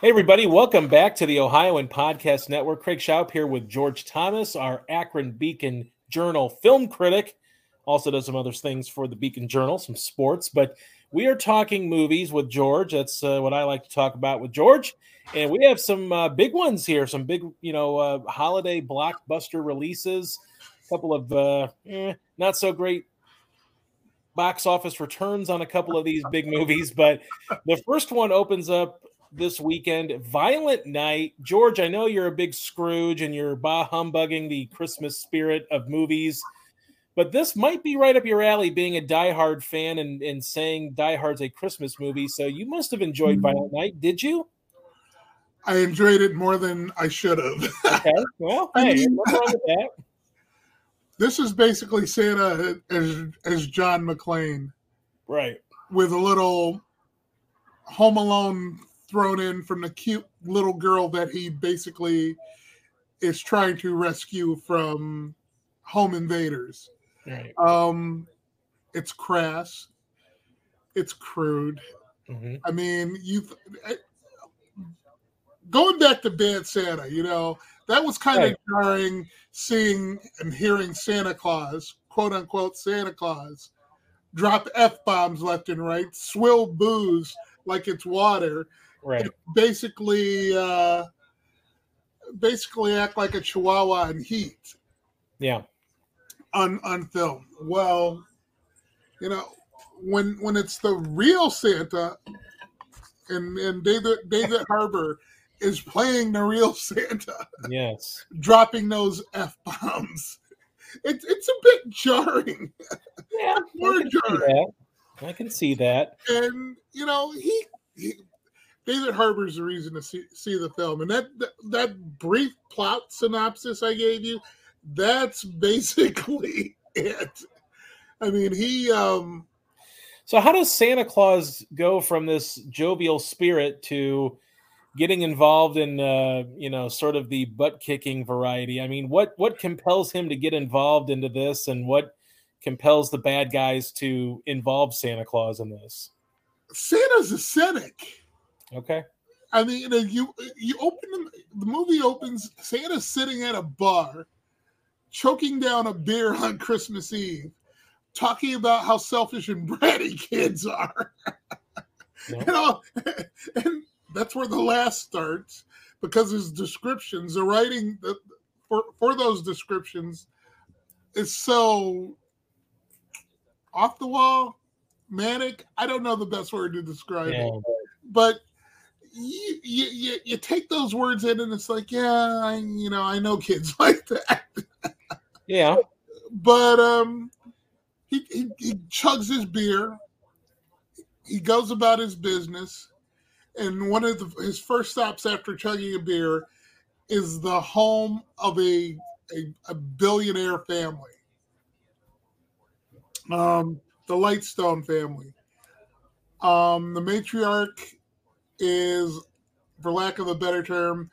Hey, everybody, welcome back to the Ohioan Podcast Network. Craig Shoup here with George Thomas, our Akron Beacon Journal film critic. Also, does some other things for the Beacon Journal, some sports, but we are talking movies with George. That's uh, what I like to talk about with George. And we have some uh, big ones here, some big, you know, uh, holiday blockbuster releases, a couple of uh, eh, not so great box office returns on a couple of these big movies. But the first one opens up this weekend. Violent Night. George, I know you're a big Scrooge and you're bah humbugging the Christmas spirit of movies, but this might be right up your alley being a diehard fan and, and saying Die Hard's a Christmas movie. So you must have enjoyed hmm. Violent Night, did you? I enjoyed it more than I should have. okay. Well, hey, mean, what's wrong with that? This is basically Santa as, as John McClane. Right. With a little Home Alone thrown in from the cute little girl that he basically is trying to rescue from home invaders. Right. Um, it's crass. It's crude. Mm-hmm. I mean, you going back to Bad Santa, you know, that was kind right. of jarring seeing and hearing Santa Claus, quote unquote Santa Claus, drop F bombs left and right, swill booze like it's water, right. Basically uh basically act like a chihuahua in heat. Yeah. On on film. Well you know when when it's the real santa and and david david harbour is playing the real santa yes. dropping those f-bombs it's it's a bit jarring. Yeah more jarring. I can see that. And you know, he, he David Harbour's the reason to see, see the film, and that, that that brief plot synopsis I gave you, that's basically it. I mean, he. um So, how does Santa Claus go from this jovial spirit to getting involved in, uh, you know, sort of the butt kicking variety? I mean, what what compels him to get involved into this, and what compels the bad guys to involve Santa Claus in this? Santa's a cynic. Okay. I mean, you know, you, you open the, the movie opens. Santa's sitting at a bar, choking down a beer on Christmas Eve, talking about how selfish and bratty kids are. You know, and that's where the last starts because his descriptions, the writing the, for for those descriptions, is so off the wall, manic. I don't know the best word to describe yeah. it, but you, you, you take those words in and it's like, yeah, I, you know, I know kids like that. yeah. But um, he, he, he chugs his beer. He goes about his business. And one of the, his first stops after chugging a beer is the home of a, a, a billionaire family. Um, the Lightstone family. Um, the matriarch is, for lack of a better term,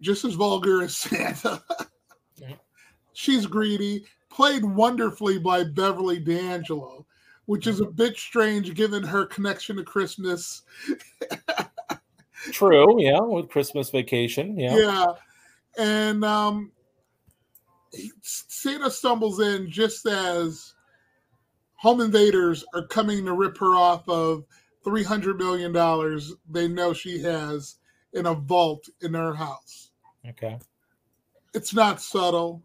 just as vulgar as Santa. She's greedy, played wonderfully by Beverly D'Angelo, which is a bit strange given her connection to Christmas. True, yeah, with Christmas vacation, yeah. Yeah. And um Santa stumbles in just as home invaders are coming to rip her off of $300 million they know she has in a vault in her house. Okay. It's not subtle.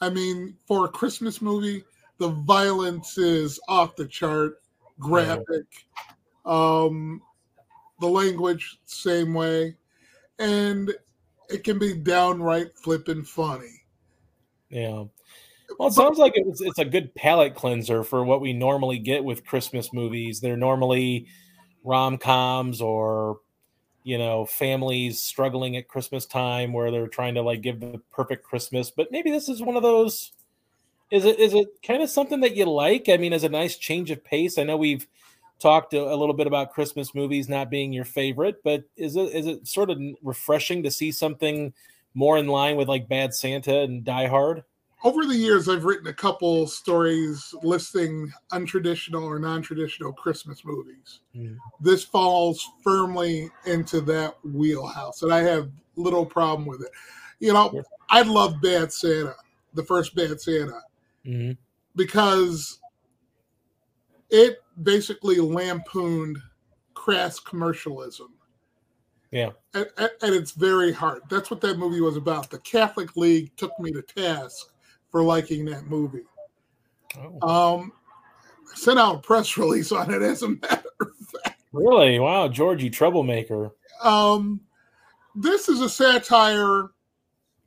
I mean, for a Christmas movie, the violence is off the chart, graphic. Um, the language, same way. And it can be downright flippin' funny. Yeah. Well, it sounds like it's, it's a good palate cleanser for what we normally get with Christmas movies. They're normally rom coms or you know families struggling at Christmas time where they're trying to like give the perfect Christmas. But maybe this is one of those. Is it is it kind of something that you like? I mean, as a nice change of pace. I know we've talked a, a little bit about Christmas movies not being your favorite, but is it is it sort of refreshing to see something more in line with like Bad Santa and Die Hard? Over the years, I've written a couple stories listing untraditional or non-traditional Christmas movies. This falls firmly into that wheelhouse, and I have little problem with it. You know, Sure. I love Bad Santa, the first Bad Santa, Mhm. because it basically lampooned crass commercialism Yeah. at, at, at its very heart. That's what that movie was about. The Catholic League took me to task for liking that movie. Oh, Um, sent out a press release on it as a matter of fact. really? Wow, Georgie, troublemaker. Um, this is a satire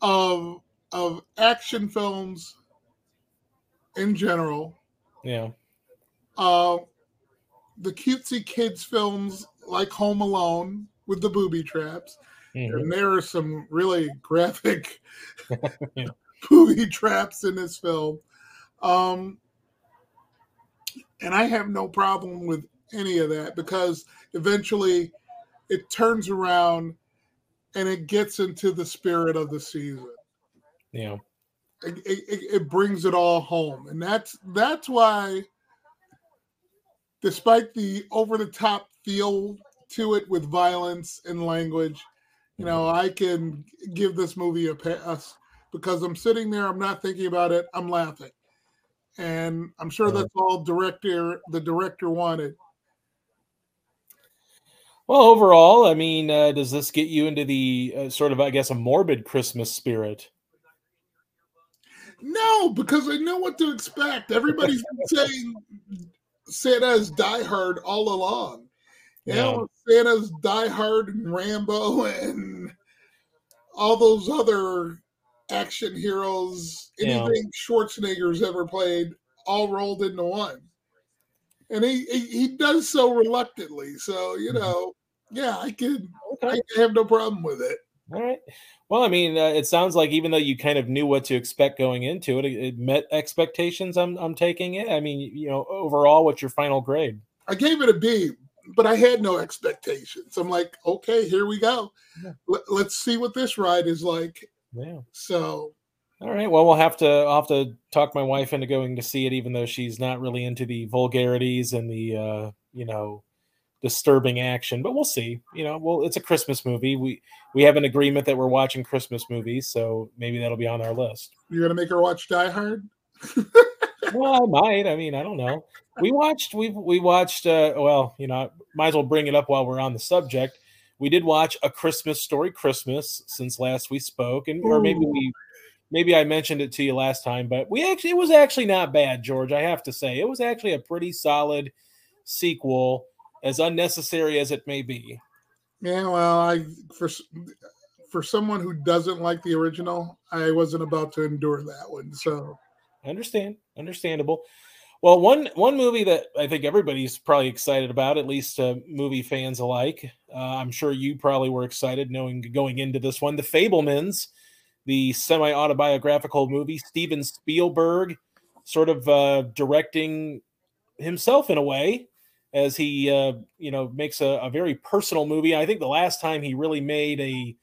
of of action films in general. Yeah. Uh, the cutesy kids films like Home Alone with the booby traps. Mhm. and there are some really graphic Yeah. booby traps in this film. Um, and I have no problem with any of that because eventually it turns around and it gets into the spirit of the season. Yeah. It, it, it- it brings it all home, and that's that's why, despite the over the top feel to it with violence and language, you know, I can give this movie a pass because I'm sitting there, I'm not thinking about it, I'm laughing. And I'm sure Uh-huh. that's all director the director wanted. Well, overall, I mean, uh, does this get you into the uh, sort of, I guess, a morbid Christmas spirit? No, because I know what to expect. Everybody's been saying Santa's Die Hard all along. You know, Santa's Die Hard and Rambo and all those other action heroes, Yeah. anything Schwarzenegger's ever played, all rolled into one. And he, he, he does so reluctantly. So, you Mhm. know, yeah, I could Okay. I have no problem with it. All right. Well, I mean, uh, it sounds like even though you kind of knew what to expect going into it, it, it met expectations. I'm, I'm taking it. I mean, you know, overall, what's your final grade? I gave it a B, but I had no expectations. I'm like, okay, here we go. Yeah. Let, let's see what this ride is like. Yeah. So, All right. Well, we'll have to I'll have to talk my wife into going to see it, even though she's not really into the vulgarities and the uh, you know disturbing action. But we'll see. You know, well, it's a Christmas movie. We we have an agreement that we're watching Christmas movies, so maybe that'll be on our list. you're to make her watch Die Hard? well, I might. I mean, I don't know. We watched. We we watched. Uh, well, you know, might as well bring it up while we're on the subject. We did watch a Christmas story, Christmas, since last we spoke, and or maybe we, maybe I mentioned it to you last time, but we actually it was actually not bad, George. I have to say, it was actually a pretty solid sequel, as unnecessary as it may be. Yeah, well, I for for someone who doesn't like the original, I wasn't about to endure that one. So, Understand, understandable. Well, one one movie that I think everybody's probably excited about, at least uh, movie fans alike. Uh, I'm sure you probably were excited knowing going into this one, The Fabelmans, the semi autobiographical movie. Steven Spielberg, sort of uh, directing himself in a way, as he uh, you know makes a, a very personal movie. I think the last time he really made a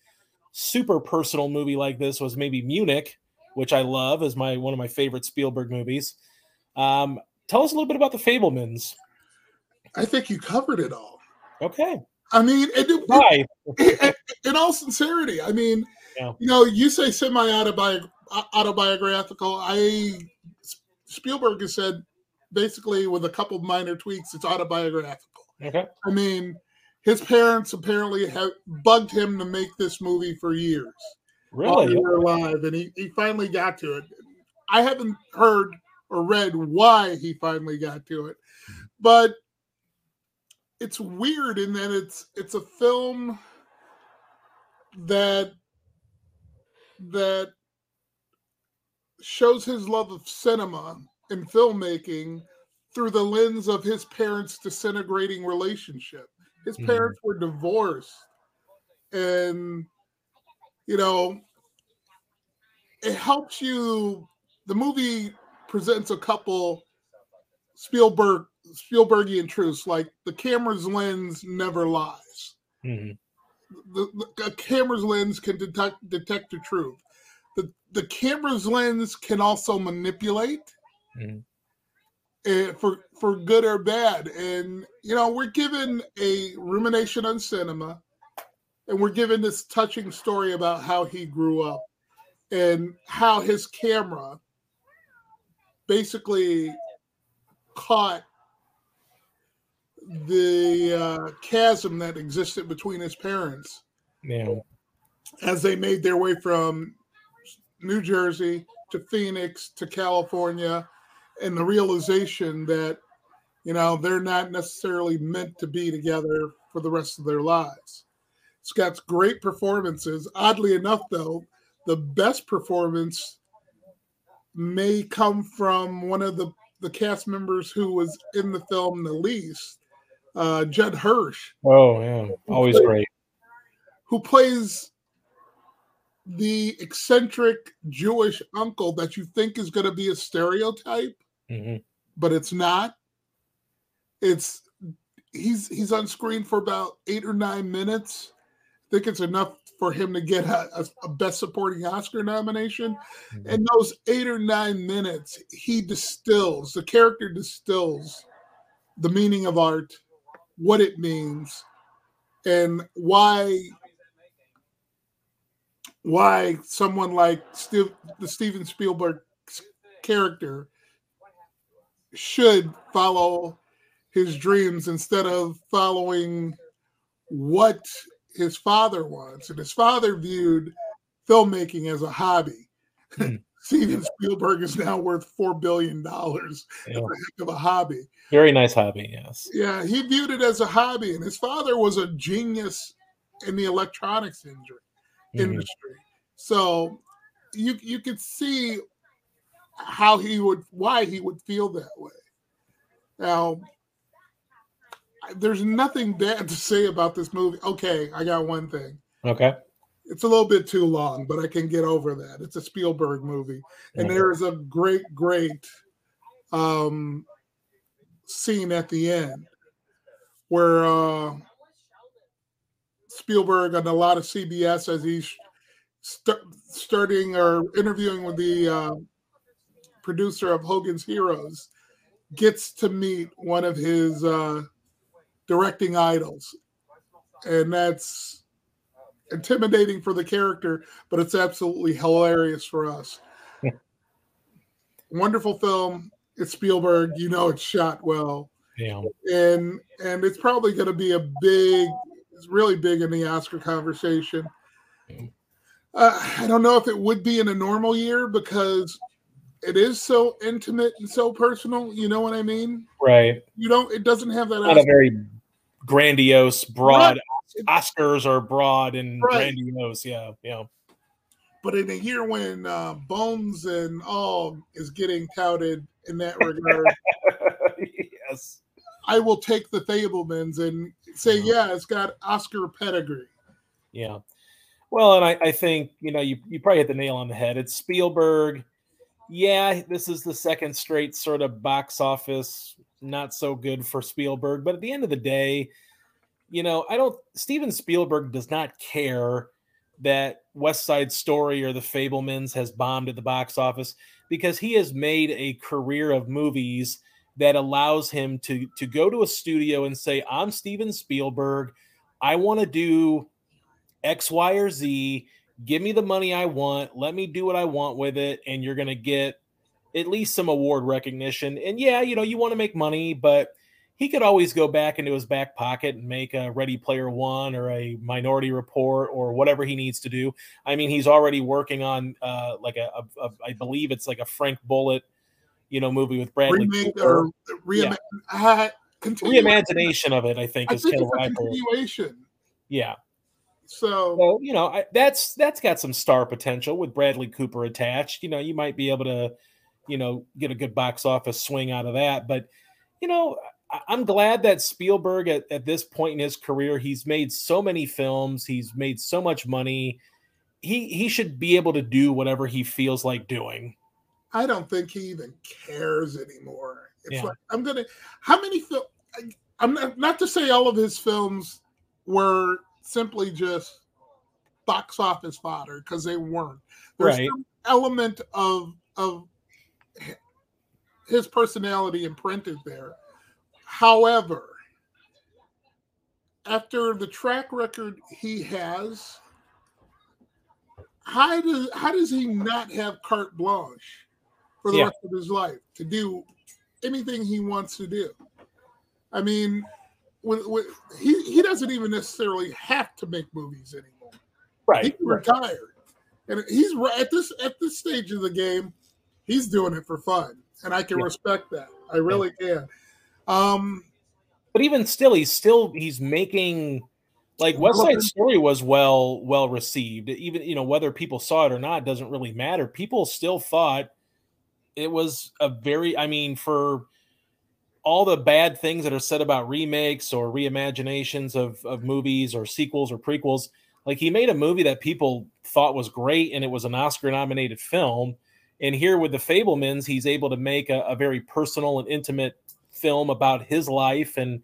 super personal movie like this was maybe Munich, which I love as my one of my favorite Spielberg movies. Um, tell us a little bit about the Fabelmans. I think you covered it all. Okay, I mean, it, it- bye. it- in all sincerity, I mean, Yeah. you know, you say semi autobiographical. I Spielberg has said basically with a couple minor tweaks, it's autobiographical. Okay, I mean, his parents apparently have bugged him to make this movie for years. while they really? were alive, and he, he finally got to it. I haven't heard or read why he finally got to it, but it's weird in that it's it's a film that that shows his love of cinema and filmmaking through the lens of his parents' disintegrating relationship. His Mhm. parents were divorced, and you know, it helps you. The movie presents a couple Spielberg Spielbergian truths, like the camera's lens never lies. Mhm. The, the a camera's lens can detect detect the truth. the the camera's lens can also manipulate Mhm. eh, for for good or bad. And you know, we're given a rumination on cinema, and we're given this touching story about how he grew up and how his camera basically caught the uh, chasm that existed between his parents Yeah. as they made their way from New Jersey to Phoenix to California, and the realization that, you know, they're not necessarily meant to be together for the rest of their lives. It's great performances. Oddly enough, though, the best performance may come from one of the, the cast members who was in the film the least, uh, Judd Hirsch Oh yeah. Always great. who plays the eccentric Jewish uncle that you think is going to be a stereotype, Mhm. but it's not. It's he's he's on screen for about eight or nine minutes. Think it's enough for him to get a, a- best supporting Oscar nomination. Mhm. And those eight or nine minutes, he distills the character distills the meaning of art, what it means, and why why someone like Steve, the Steven Spielberg character should follow his dreams instead of following what his father wants. And his father viewed filmmaking as a hobby. Hmm. Steven Spielberg is now worth four billion dollars. Yeah. Heck of a hobby. Very nice hobby. Yes. Yeah, he viewed it as a hobby, and his father was a genius in the electronics industry Mhm. industry. So you you could see how he would why he would feel that way. Now there's nothing bad to say about this movie. Okay, I got one thing. Okay. It's a little bit too long, but I can get over that. It's a Spielberg movie. And there is a great, great um scene at the end where uh Spielberg and a lot of CBS as he's st- starting or interviewing with the uh, producer of Hogan's Heroes gets to meet one of his uh, directing idols, and that's intimidating for the character, but it's absolutely hilarious for us. Wonderful film. It's Spielberg. You know it's shot well Yeah. and and it's probably going to be a big it's really big in the oscar conversation uh, i don't know if it would be in a normal year because it is so intimate and so personal you know what i mean Right. you don't it doesn't have that Not a very grandiose, broad. Right. Oscars are broad and Right. grandiose. Yeah. Yeah. but in a year when uh, bones and all is getting touted in that regard yes. i will take the fabelmans and say yeah it's got oscar pedigree Yeah. Well, and I, I think, you know, you, you probably hit the nail on the head. It's Spielberg. Yeah, this is the second straight sort of box office, not so good for Spielberg. But at the end of the day, you know, I don't, Steven Spielberg does not care that West Side Story or The Fabelmans has bombed at the box office because he has made a career of movies that allows him to to go to a studio and say, "I'm Steven Spielberg. I want to do X, Y, or Z. Give me the money I want. Let me do what I want with it, and you're going to get at least some award recognition. And yeah, you know, you want to make money, but he could always go back into his back pocket and make a Ready Player One or a Minority Report or whatever he needs to do. I mean, he's already working on uh, like a, a, a, I believe it's like a Frank Bullitt, you know, movie with Bradley remake Cooper. or reima- uh, Reimagination of it, I think, I is think kind of it's a what I've heard. continuation Yeah. so So you know I, that's that's got some star potential with Bradley Cooper attached. You know you might be able to, you know, get a good box office swing out of that. But you know I'm glad that Spielberg at, at this point in his career he's made so many films. He's made so much money. He he should be able to do whatever he feels like doing. I don't think he even cares anymore. It's Yeah. like I'm gonna. How many film? I'm not, not to say all of his films were simply just box office fodder because they weren't. There's Right. some element of of his personality imprinted there. However, after the track record he has, how does how does he not have carte blanche for the Yeah. rest of his life to do anything he wants to do? I mean, with, with, he he doesn't even necessarily have to make movies anymore. He Right. can retire, and he's at this at this stage of the game. He's doing it for fun, and I can Yeah. respect that. I really can. Um, But even still, he's still he's making like West Side Story was well well received. Even you know whether people saw it or not doesn't really matter. People still thought it was a very. I mean, for all the bad things that are said about remakes or reimaginations of of movies or sequels or prequels, like he made a movie that people thought was great and it was an Oscar nominated film. And here with the Fabelmans, he's able to make a, a very personal and intimate film about his life and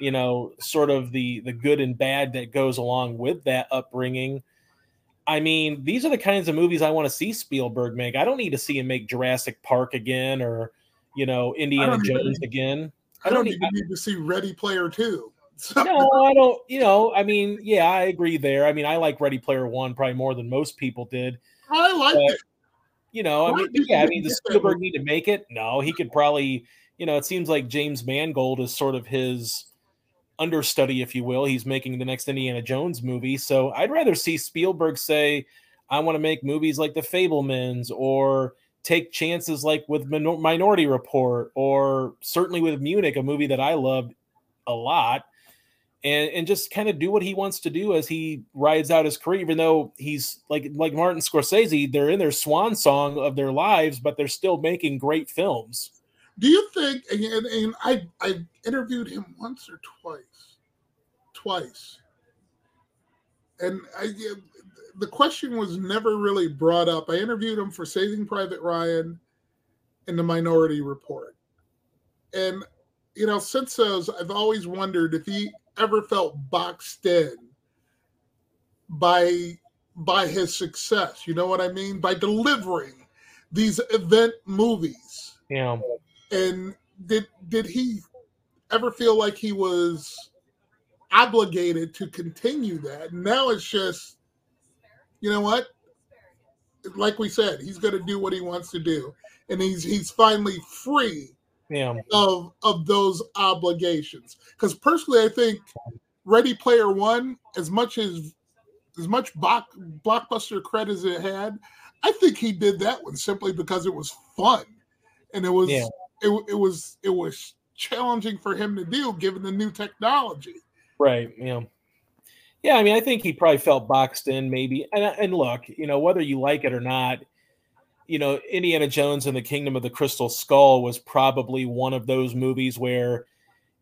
you know sort of the the good and bad that goes along with that upbringing. I mean these are the kinds of movies i want to see spielberg make. I don't need to see him make jurassic park again or you know indiana jones need- again. I I don't don't even need to see Ready Player Two. So, no i don't you know i mean yeah i agree there. I mean i like ready player one probably more than most people did. I like But- it. You know, I mean, yeah, I mean, does Spielberg need to make it? No, he could probably, you know, it seems like James Mangold is sort of his understudy, if you will. He's making the next Indiana Jones movie. So I'd rather see Spielberg say, I want to make movies like The Fabelmans or take chances like with Minor- Minority Report or certainly with Munich, a movie that I loved a lot. And, and just kind of do what he wants to do as he rides out his career, even though he's like like Martin Scorsese, they're in their swan song of their lives, but they're still making great films. Do you think? And, and, I I interviewed him once or twice, twice, and I the question was never really brought up. I interviewed him for Saving Private Ryan and The Minority Report, and you know since those, I've always wondered if he ever felt boxed in by by his success. You know what I mean? By delivering these event movies know, and did did he ever feel like he was obligated to continue that now it's just you know what like we said he's going to do what he wants to do and he's he's finally free yeah, of of those obligations because personally i think ready player one as much as as much block, blockbuster credit as it had i think he did that one simply because it was fun and it was Yeah. it, it was it was challenging for him to do given the new technology right, yeah, yeah. I mean, I think he probably felt boxed in, maybe. And and look, you know, whether you like it or not, you know, Indiana Jones and the Kingdom of the Crystal Skull was probably one of those movies where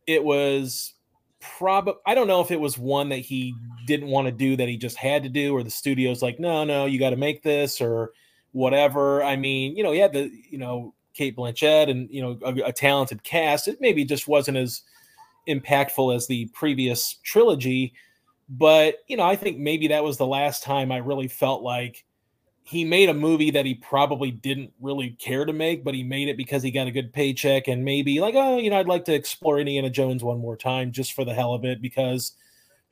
it was probably I don't know if it was one that he didn't want to do that he just had to do, or the studio's like, no, no, you got to make this or whatever. I mean, you know, he had the you know Cate Blanchett and you know a, a talented cast. It maybe just wasn't as impactful as the previous trilogy, but you know, I think maybe that was the last time I really felt like he made a movie that he probably didn't really care to make, but he made it because he got a good paycheck and maybe like, oh, you know, I'd like to explore Indiana Jones one more time just for the hell of it because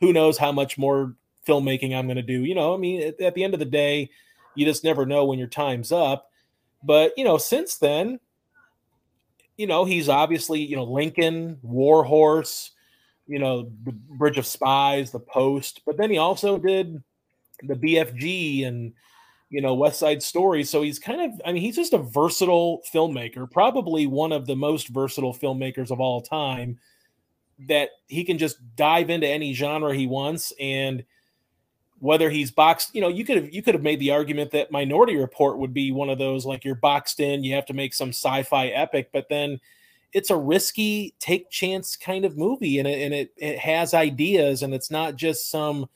who knows how much more filmmaking I'm going to do. You know, I mean, at, at the end of the day, you just never know when your time's up. But, you know, since then, you know, he's obviously, you know, Lincoln, War Horse, you know, the Bridge of Spies, The Post, but then he also did the BFG and you know West Side Story. So he's kind of, I mean, he's just a versatile filmmaker, probably one of the most versatile filmmakers of all time. That he can just dive into any genre he wants, and whether he's boxed, you know, you could have you could have made the argument that Minority Report would be one of those like you're boxed in, you have to make some sci-fi epic, but then it's a risky take chance kind of movie, and it and it, it has ideas, and it's not just some,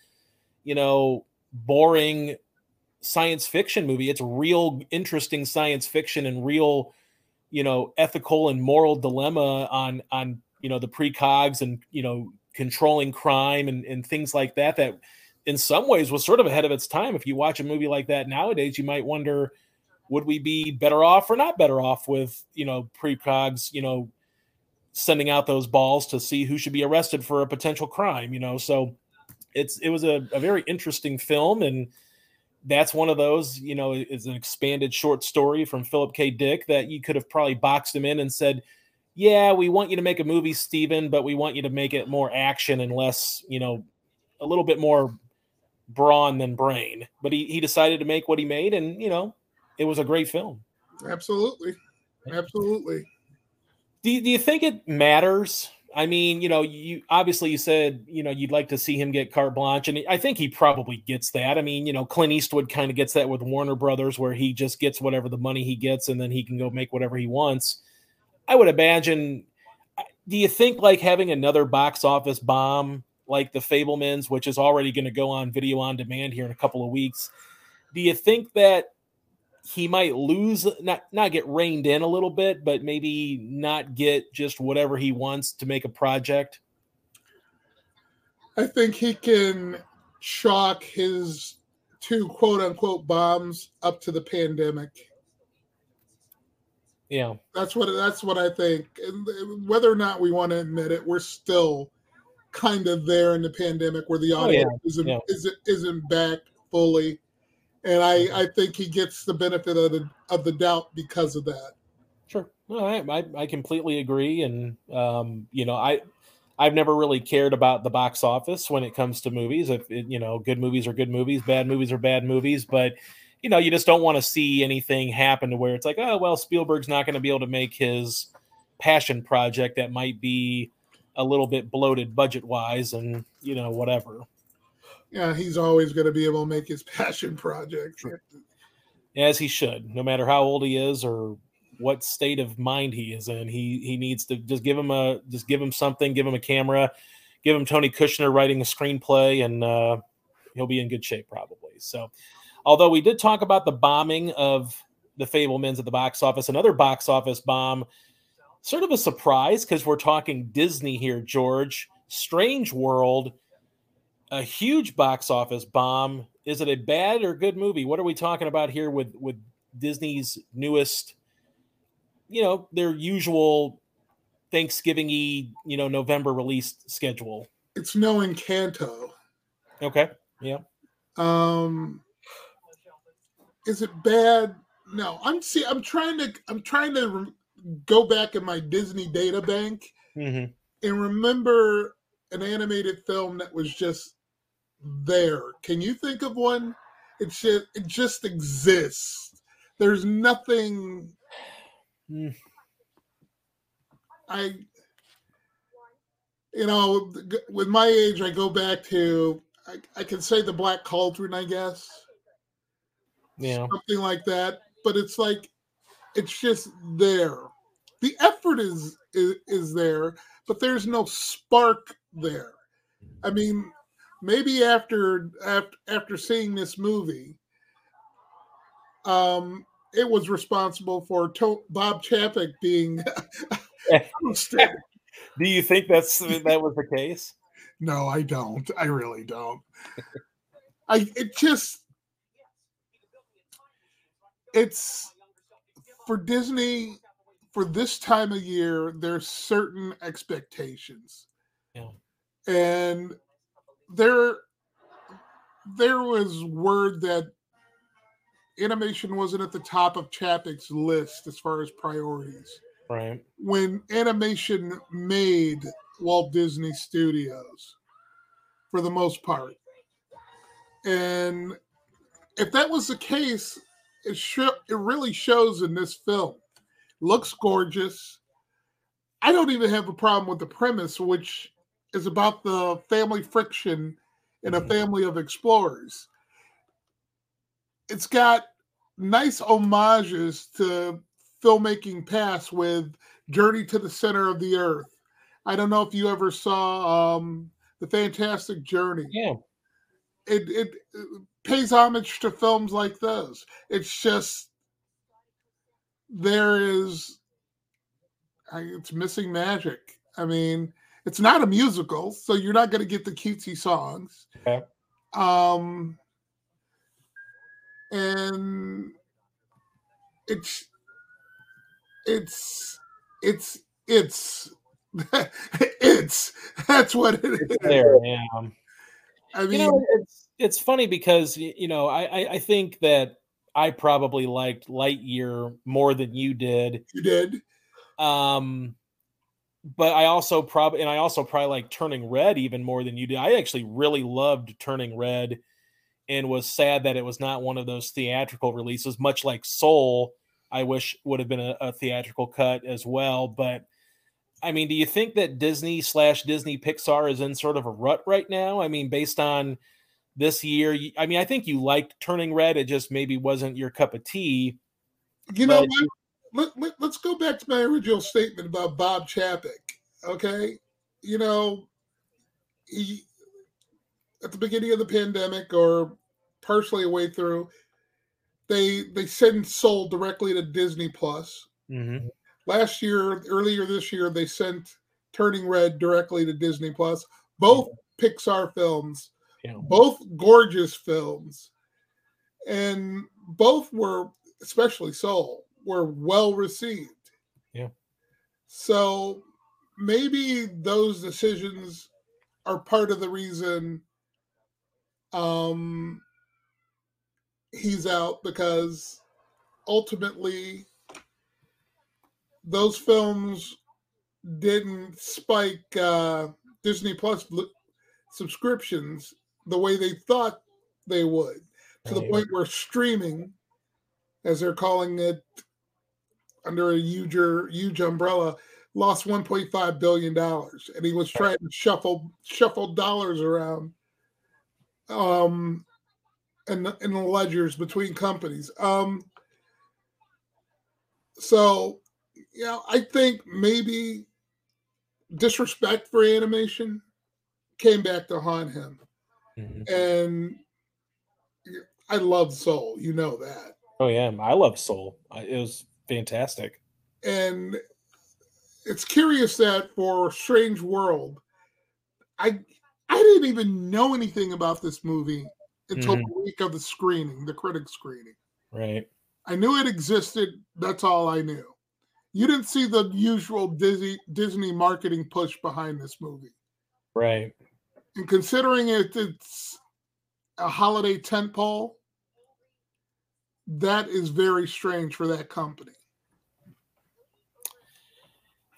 you know, boring science fiction movie. It's real interesting science fiction and real, you know, ethical and moral dilemma on on you know the precogs and you know controlling crime and, and things like that that in some ways was sort of ahead of its time. If you watch a movie like that nowadays, you might wonder, would we be better off or not better off with you know precogs, you know, sending out those balls to see who should be arrested for a potential crime, you know? So it's it was a, a very interesting film and that's one of those, you know, is an expanded short story from Philip K. Dick that you could have probably boxed him in and said, Yeah, we want you to make a movie, Steven, but we want you to make it more action and less, you know, a little bit more brawn than brain. But he, he decided to make what he made, and you know, it was a great film. Absolutely. Absolutely. Do do you think it matters I mean, you know, you obviously you said, you know, you'd like to see him get carte blanche, and I think he probably gets that. I mean, you know, Clint Eastwood kind of gets that with Warner Brothers, where he just gets whatever the money he gets, and then he can go make whatever he wants. I would imagine. Do you think like having another box office bomb like the Fabelmans, which is already going to go on video on demand here in a couple of weeks? Do you think that he might lose not not get reined in a little bit but maybe not get just whatever he wants to make a project? I think he can chalk his two quote unquote bombs up to the pandemic. Yeah. That's what that's what i think. And whether or not we want to admit it we're still kind of there in the pandemic where the oh, audience oh, yeah. isn't, yeah. isn't isn't back fully and I, I think he gets the benefit of the of the doubt because of that. Sure, I, I, I completely agree, and um, you know, I I've never really cared about the box office when it comes to movies. If it, you know, good movies are good movies, bad movies are bad movies, but you know, you just don't want to see anything happen to where it's like, oh well, Spielberg's not going to be able to make his passion project that might be a little bit bloated budget wise, and you know, whatever yeah, he's always going to be able to make his passion project. As he should, no matter how old he is or what state of mind he is in. He he needs to just give him a just give him something, give him a camera, give him Tony Kushner writing a screenplay, and uh, he'll be in good shape probably. So, although we did talk about the bombing of the Fabelmans at the box office, another box office bomb, sort of a surprise because we're talking Disney here, George. Strange World a huge box office bomb. Is it a bad or good movie? What are we talking about here with with Disney's newest, you know, their usual Thanksgiving-y, you know, November release schedule? It's no Encanto. Okay. Yeah. Um is it bad? No. I'm see I'm trying to I'm trying to go back in my Disney data bank mm-hmm. and remember an animated film that was just there. Can you think of one? It just it just exists. There's nothing. Mm. I, you know, with my age, I go back to I, I can say the Black Cauldron, I guess. Yeah, something like that. But it's like it's just there. The effort is is, is there, but there's no spark there. I mean, maybe after after after seeing this movie, um, it was responsible for to- Bob Chapek being. Do you think that's that was the case? No, I don't. I really don't. I it just it's for Disney for this time of year. There's certain expectations, yeah. and there there was word that animation wasn't at the top of Chapek's list as far as priorities. Right. When animation made Walt Disney Studios for the most part. And if that was the case, it sh- it really shows in this film. Looks gorgeous. I don't even have a problem with the premise, which is about the family friction in a mm-hmm. family of explorers. It's got nice homages to filmmaking past with Journey to the Center of the Earth. I don't know if you ever saw um, the Fantastic Journey. Yeah. It, it, it pays homage to films like those. It's just there is it's missing magic. I mean, it's not a musical, so you're not going to get the cutesy songs. Okay. Um, and it's it's it's it's it's that's what it is. There, yeah. I mean, you know, it's it's funny because you know I I think that I probably liked Lightyear more than you did. you did. Um, but I also probably and I also probably like Turning Red even more than you did. I actually really loved Turning Red, and was sad that it was not one of those theatrical releases. Much like Soul, I wish would have been a, a theatrical cut as well. But I mean, do you think that Disney slash Disney Pixar is in sort of a rut right now? I mean, based on this year, I mean, I think you liked Turning Red. It just maybe wasn't your cup of tea. You know what? Let, let, let's go back to my original statement about Bob Chapek. Okay. You know, he, at the beginning of the pandemic or partially away through, they they sent Soul directly to Disney Plus. Mm-hmm. Last year, earlier this year, they sent Turning Red directly to Disney Plus. Both Pixar films, Yeah. both gorgeous films, and both were, especially Soul, were well received. Yeah. So maybe those decisions are part of the reason um he's out because ultimately those films didn't spike uh Disney Plus subscriptions the way they thought they would to the point where streaming as they're calling it under a huge huge umbrella lost 1.5 billion dollars. And he was trying to shuffle shuffle dollars around um in the, in the ledgers between companies. Um so you know i think maybe disrespect for animation came back to haunt him. Mhm. and i love soul. You know that. Oh yeah, I love Soul. It was fantastic. and it's curious that for Strange World, I I didn't even know anything about this movie until Mhm. the week of the screening, the critic screening. Right. I knew it existed. That's all I knew. You didn't see the usual Disney Disney marketing push behind this movie, Right. and considering it, it's a holiday tentpole. That is very strange for that company.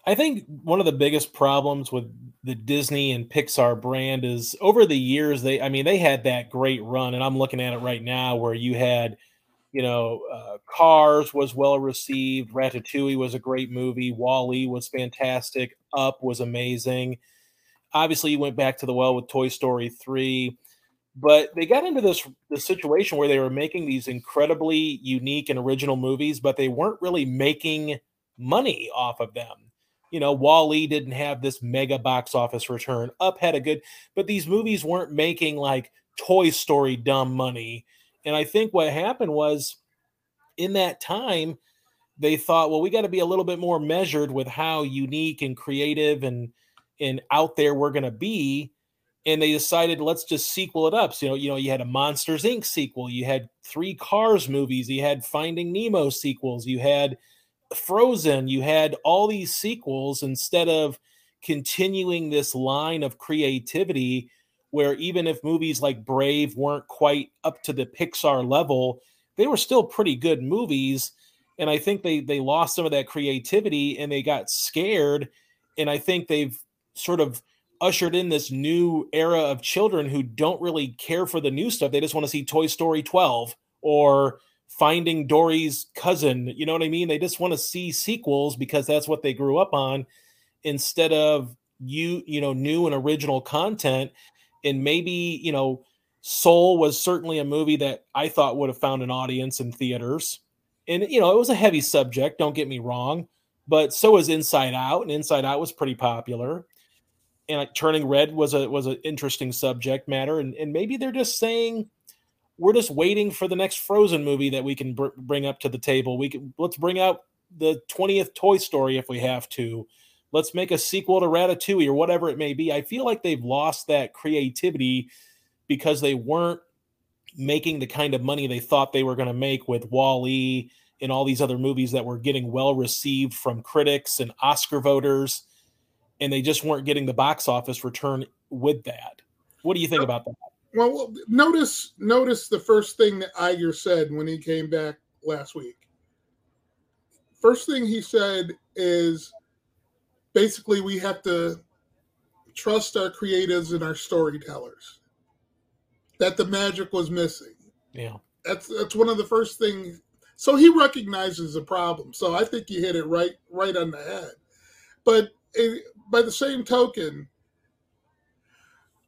I think one of the biggest problems with the Disney and Pixar brand is over the years they I mean they had that great run and I'm looking at it right now where you had you know uh, Cars was well received, Ratatouille was a great movie, Wall-E was fantastic, Up was amazing. Obviously you went back to the well with Toy Story 3, but they got into this this situation where they were making these incredibly unique and original movies but they weren't really making money off of them you know, Wall-E didn't have this mega box office return. Up had a good, but these movies weren't making like Toy Story dumb money. And I think what happened was in that time, they thought, well, we got to be a little bit more measured with how unique and creative and and out there we're going to be. And they decided let's just sequel it up. So, you know, you know, you had a Monsters Inc. sequel, you had three Cars movies, you had Finding Nemo sequels, you had Frozen, you had all these sequels instead of continuing this line of creativity where even if movies like Brave weren't quite up to the Pixar level, they were still pretty good movies. And I think they they lost some of that creativity and they got scared. And I think they've sort of ushered in this new era of children who don't really care for the new stuff. They just want to see Toy Story 12 or finding Dory's cousin. You know what I mean? They just want to see sequels because that's what they grew up on instead of you, you know, new and original content. And maybe, you know, Soul was certainly a movie that I thought would have found an audience in theaters. And, you know, it was a heavy subject, don't get me wrong, but so was Inside Out, and Inside Out was pretty popular. And like, Turning Red was a was an interesting subject matter, and, and maybe they're just saying, we're just waiting for the next Frozen movie that we can br- bring up to the table. We can let's bring out the 20th Toy Story if we have to. Let's make a sequel to Ratatouille or whatever it may be. I feel like they've lost that creativity because they weren't making the kind of money they thought they were going to make with Wall-E and all these other movies that were getting well received from critics and Oscar voters, and they just weren't getting the box office return with that. What do you think about that? Well, notice notice the first thing that Iger said when he came back last week. First thing he said is basically we have to trust our creatives and our storytellers. That the magic was missing. Yeah. That's that's one of the first things. So he recognizes the problem. So I think you hit it right right on the head. But it, by the same token,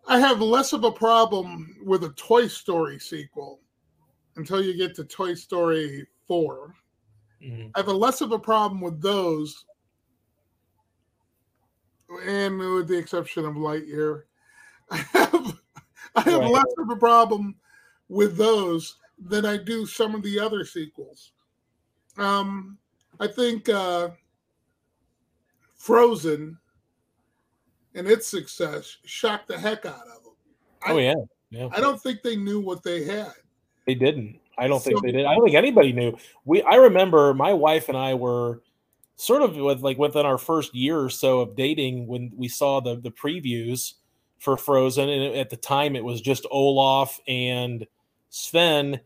I have less of a problem with a Toy Story sequel until you get to Toy Story 4. Mm-hmm. I have a less of a problem with those, and with the exception of Lightyear, I have I have right. less of a problem with those than I do some of the other sequels. Um, I think uh, Frozen and its success shocked the heck out of them. Oh yeah, yeah. I don't think they knew what they had. They didn't. I don't so, think they did. I don't think anybody knew. We I remember my wife and I were sort of with like within our first year or so of dating when we saw the the previews for Frozen, and at the time it was just Olaf and Sven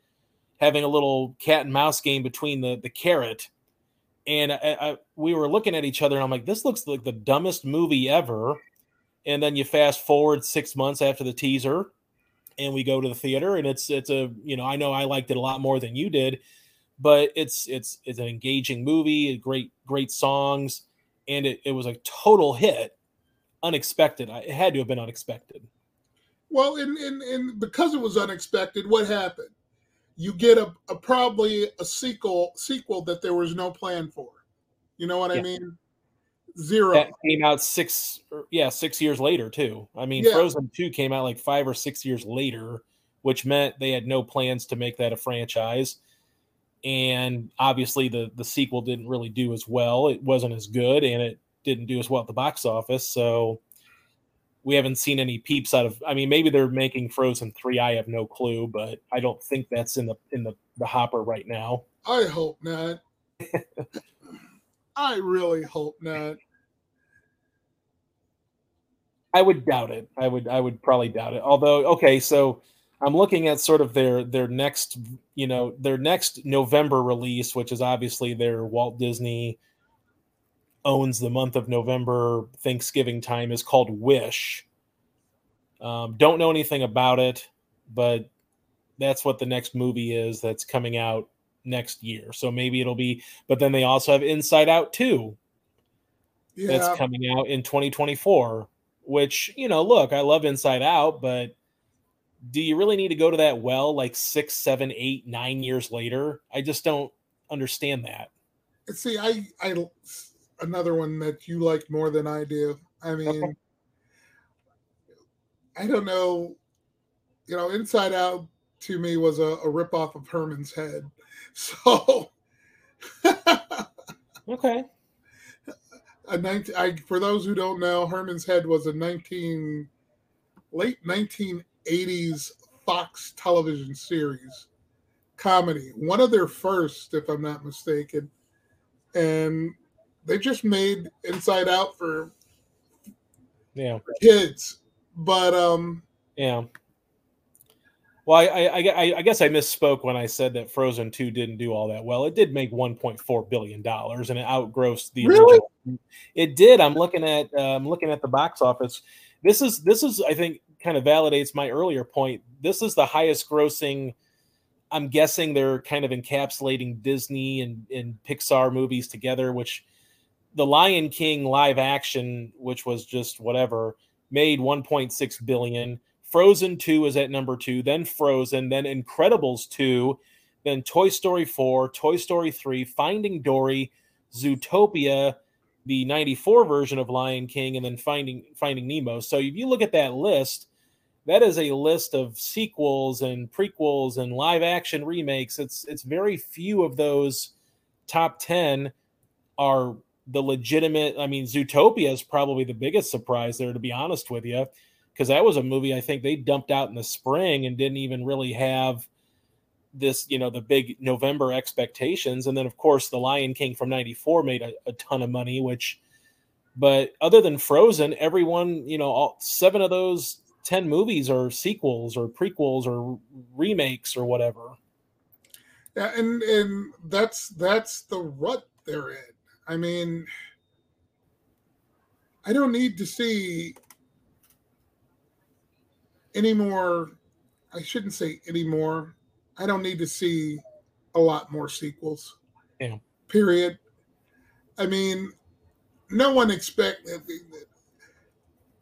having a little cat and mouse game between the the carrot. And I, I, we were looking at each other, and I'm like, "This looks like the dumbest movie ever." And then you fast forward six months after the teaser, and we go to the theater, and it's it's a you know I know I liked it a lot more than you did, but it's it's it's an engaging movie, great great songs, and it, it was a total hit, unexpected. It had to have been unexpected. Well, and and, and because it was unexpected, what happened? You get a, a probably a sequel sequel that there was no plan for. You know what yeah. I mean? Zero. That came out six, yeah, six years later too. I mean, yeah. Frozen Two came out like five or six years later, which meant they had no plans to make that a franchise. And obviously, the the sequel didn't really do as well. It wasn't as good, and it didn't do as well at the box office. So we haven't seen any peeps out of. I mean, maybe they're making Frozen Three. I have no clue, but I don't think that's in the in the the hopper right now. I hope not. I really hope not. I would doubt it. I would I would probably doubt it. Although, okay, so I'm looking at sort of their their next, you know, their next November release, which is obviously their Walt Disney owns the month of November Thanksgiving time is called Wish. Um, don't know anything about it, but that's what the next movie is that's coming out next year. So maybe it'll be. But then they also have Inside Out 2 yeah. that's coming out in 2024 which you know look i love inside out but do you really need to go to that well like six seven eight nine years later i just don't understand that see i i another one that you like more than i do i mean i don't know you know inside out to me was a, a rip off of herman's head so okay a 19, I, for those who don't know, Herman's Head was a 19 late 1980s Fox television series comedy, one of their first, if I'm not mistaken. And they just made Inside Out for yeah kids, but um yeah. Well, I, I, I, guess I misspoke when I said that Frozen 2 didn't do all that well. It did make 1.4 billion dollars and it outgrossed the really? original. It did. I'm looking at uh, I'm looking at the box office. This is this is I think kind of validates my earlier point. This is the highest grossing. I'm guessing they're kind of encapsulating Disney and, and Pixar movies together, which the Lion King live action, which was just whatever, made 1.6 billion. Frozen 2 is at number two, then Frozen, then Incredibles 2, then Toy Story 4, Toy Story 3, Finding Dory, Zootopia, the 94 version of Lion King, and then Finding Finding Nemo. So if you look at that list, that is a list of sequels and prequels and live action remakes. It's it's very few of those top 10 are the legitimate. I mean, Zootopia is probably the biggest surprise there, to be honest with you because that was a movie I think they dumped out in the spring and didn't even really have this, you know, the big November expectations. And then, of course, The Lion King from 94 made a, a ton of money, which, but other than Frozen, everyone, you know, all seven of those 10 movies are sequels or prequels or remakes or whatever. Yeah, and and that's that's the rut they're in. I mean, I don't need to see any more. I shouldn't say any more. I don't need to see a lot more sequels. Yeah. Period. I mean, no one expect.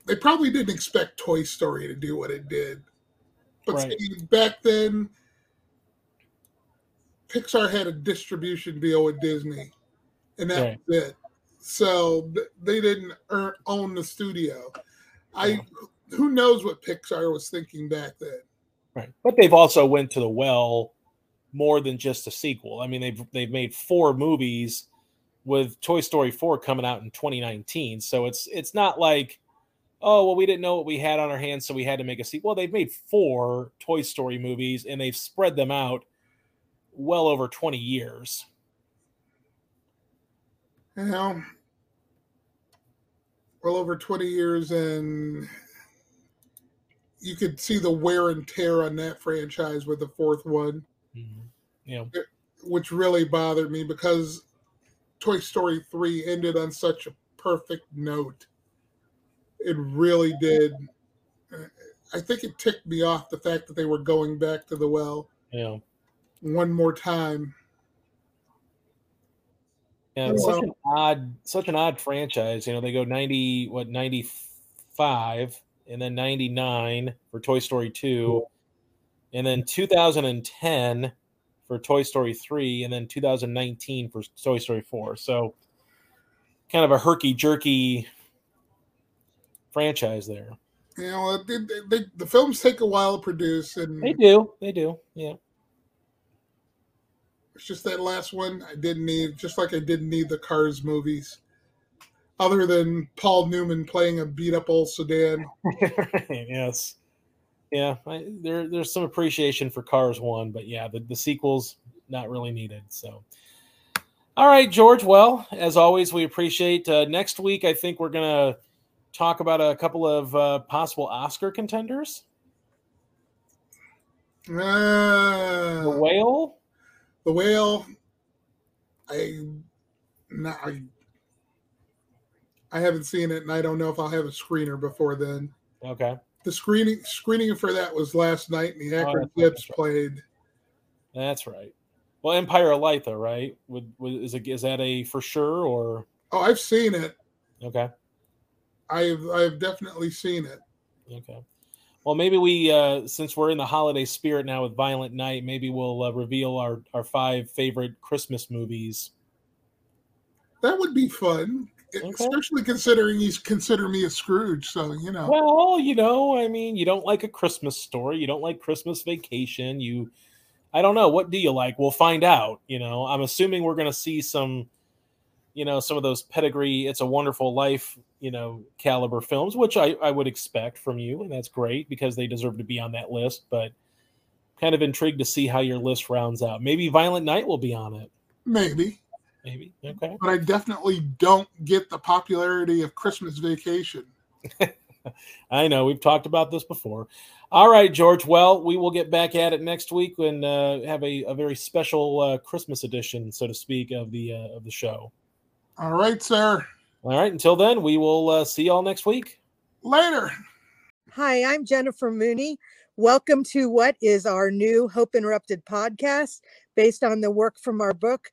They probably didn't expect Toy Story to do what it did, but Right. see, back then, Pixar had a distribution deal with Disney, and that Right. was it. So they didn't earn, own the studio. I who knows what Pixar was thinking back then. Right. But they've also went to the well more than just a sequel. I mean, they've they've made four movies with Toy Story 4 coming out in 2019. So it's it's not like, oh, well, we didn't know what we had on our hands, so we had to make a sequel. Well, they've made four Toy Story movies and they've spread them out well over 20 years. You know, well over twenty years, and you could see the wear and tear on that franchise with the fourth one. Mm-hmm. You know, which really bothered me because Toy Story 3 ended on such a perfect note. It really did. I think it ticked me off the fact that they were going back to the well you know. one more time. Yeah, it's Well- such an odd, such an odd franchise. You know, they go ninety, what ninety five, and then ninety nine for Toy Story two, and then two thousand and ten for Toy Story three, and then two thousand nineteen for Toy Story four. So, kind of a herky jerky franchise there. You know, they, they, they, the films take a while to produce, and They do, they do, yeah. it's just that last one I didn't need, just like I didn't need the Cars movies. Other than Paul Newman playing a beat up old sedan. yes. Yeah, I, there there's some appreciation for Cars One, but yeah, the, the sequels not really needed. So, all right, George. Well, as always, we appreciate. Uh, next week, I think we're gonna talk about a couple of uh, possible Oscar contenders. Ah. The Whale. The whale, I, not, I, I haven't seen it, and I don't know if I'll have a screener before then. Okay, The screening screening for that was last night, and the Oh, Akron Clips right. played. that's right. Well, Empire of Light, though, right? Would, would is it is that a for sure or Oh, I've seen it. okay? I've I've definitely seen it. Okay. Well, maybe we, uh, since we're in the holiday spirit now with Violent Night, maybe we'll uh, reveal our, our five favorite Christmas movies. That would be fun, Okay. especially considering he's consider me a Scrooge. So you know, Well, you know, I mean, you don't like a Christmas story, you don't like Christmas Vacation. You, I don't know, what do you like? We'll find out. You know, I'm assuming we're going to see some, you know, some of those pedigree, It's a Wonderful Life, you know, caliber films, which I, I would expect from you, and that's great because they deserve to be on that list. But kind of intrigued to see how your list rounds out. Maybe Violent Night will be on it. maybe, Maybe. Okay. but I definitely don't get the popularity of Christmas Vacation. I know we've talked about this before. All right, George. Well, we will get back at it next week and uh, have a, a very special uh, Christmas edition, so to speak, of the uh, of the show. All right, sir. All right. Until then, we will uh, see y'all next week. Later. Hi, I'm Jennifer Mooney. Welcome to what is our new Hope Interrupted podcast based on the work from our book,